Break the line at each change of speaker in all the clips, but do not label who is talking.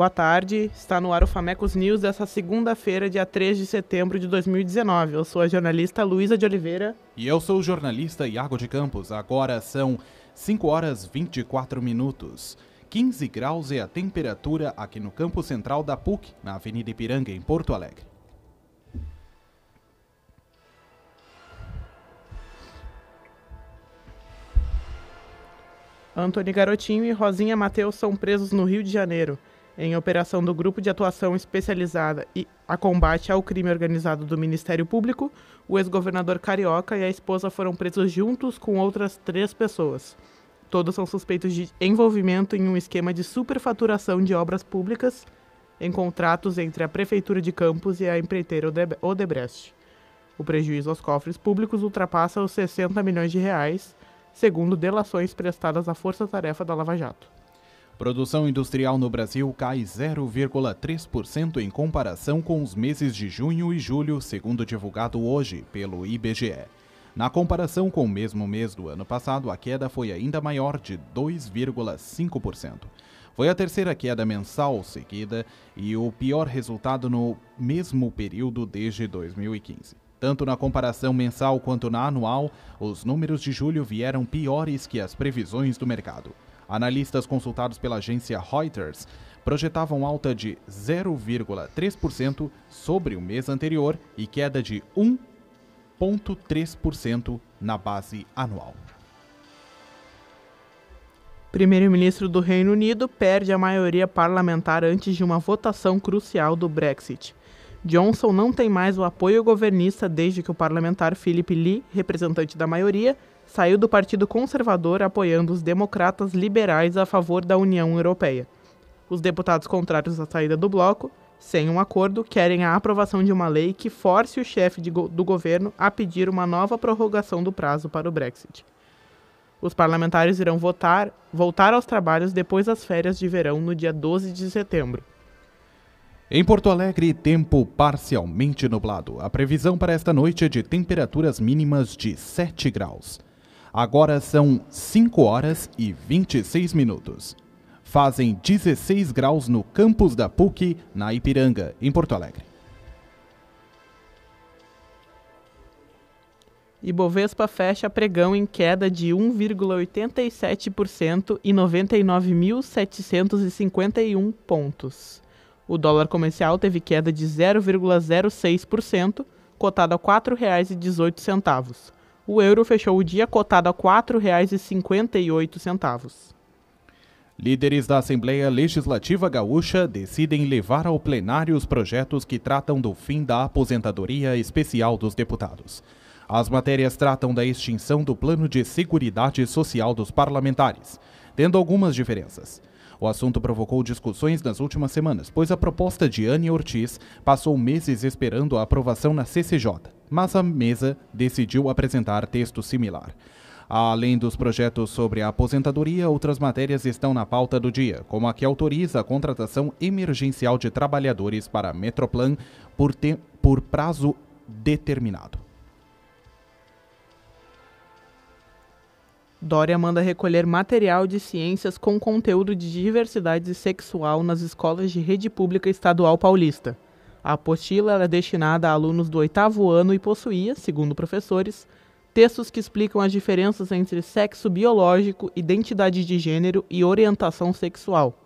Boa tarde, está no ar o Famecos News dessa segunda-feira, dia 3 de setembro de 2019. Eu sou a jornalista Luísa de Oliveira.
E eu sou o jornalista Iago de Campos. Agora são 5 horas 24 minutos. 15 graus é a temperatura aqui no campo central da PUC, na Avenida Ipiranga, em Porto Alegre.
Antônio Garotinho e Rosinha Mateus são presos no Rio de Janeiro, em operação do Grupo de Atuação Especializada e a Combate ao Crime Organizado do Ministério Público. O ex-governador Carioca e a esposa foram presos juntos com outras três pessoas. Todos são suspeitos de envolvimento em um esquema de superfaturação de obras públicas em contratos entre a Prefeitura de Campos e a empreiteira Odebrecht. O prejuízo aos cofres públicos ultrapassa os 60 milhões de reais segundo delações prestadas à Força Tarefa da Lava Jato.
Produção industrial no Brasil cai 0,3% em comparação com os meses de junho e julho, segundo divulgado hoje pelo IBGE. Na comparação com o mesmo mês do ano passado, a queda foi ainda maior, de 2,5%. Foi a terceira queda mensal seguida e o pior resultado no mesmo período desde 2015. Tanto na comparação mensal quanto na anual, os números de julho vieram piores que as previsões do mercado. Analistas consultados pela agência Reuters projetavam alta de 0,3% sobre o mês anterior e queda de 1,3% na base anual.
Primeiro-ministro do Reino Unido perde a maioria parlamentar antes de uma votação crucial do Brexit. Johnson não tem mais o apoio governista desde que o parlamentar Philip Lee, representante da maioria, saiu do Partido Conservador apoiando os democratas liberais a favor da União Europeia. Os deputados contrários à saída do bloco, sem um acordo, querem a aprovação de uma lei que force o chefe go do governo a pedir uma nova prorrogação do prazo para o Brexit. Os parlamentares irão votar, voltar aos trabalhos depois das férias de verão no dia 12 de setembro.
Em Porto Alegre, tempo parcialmente nublado. A previsão para esta noite é de temperaturas mínimas de 7 graus. Agora são 5 horas e 26 minutos. Fazem 16 graus no campus da PUC, na Ipiranga, em Porto Alegre.
Ibovespa fecha pregão em queda de 1,87% e 99.751 pontos. O dólar comercial teve queda de 0,06%, cotado a R$ 4,18. O euro fechou o dia cotado a R$ 4,58.
Líderes da Assembleia Legislativa Gaúcha decidem levar ao plenário os projetos que tratam do fim da aposentadoria especial dos deputados. As matérias tratam da extinção do plano de seguridade social dos parlamentares, tendo algumas diferenças. O assunto provocou discussões nas últimas semanas, pois a proposta de Anne Ortiz passou meses esperando a aprovação na CCJ, mas a mesa decidiu apresentar texto similar. Além dos projetos sobre a aposentadoria, outras matérias estão na pauta do dia, como a que autoriza a contratação emergencial de trabalhadores para a Metroplan por, por prazo determinado.
Dória manda recolher material de ciências com conteúdo de diversidade sexual nas escolas de rede pública estadual paulista. A apostila era destinada a alunos do oitavo ano e possuía, segundo professores, textos que explicam as diferenças entre sexo biológico, identidade de gênero e orientação sexual.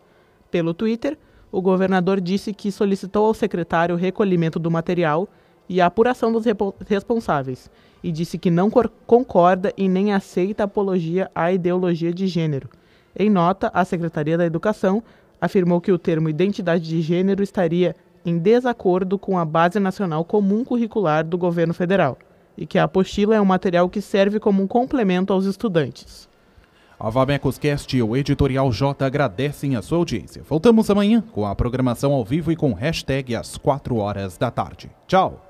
Pelo Twitter, o governador disse que solicitou ao secretário o recolhimento do material e a apuração dos responsáveis, e disse que não concorda e nem aceita apologia à ideologia de gênero. Em nota, a Secretaria da Educação afirmou que o termo identidade de gênero estaria em desacordo com a Base Nacional Comum Curricular do governo federal e que a apostila é um material que serve como um complemento aos estudantes.
A Vamecoscast e o Editorial J agradecem a sua audiência. Voltamos amanhã com a programação ao vivo e com hashtag às 4 horas da tarde. Tchau!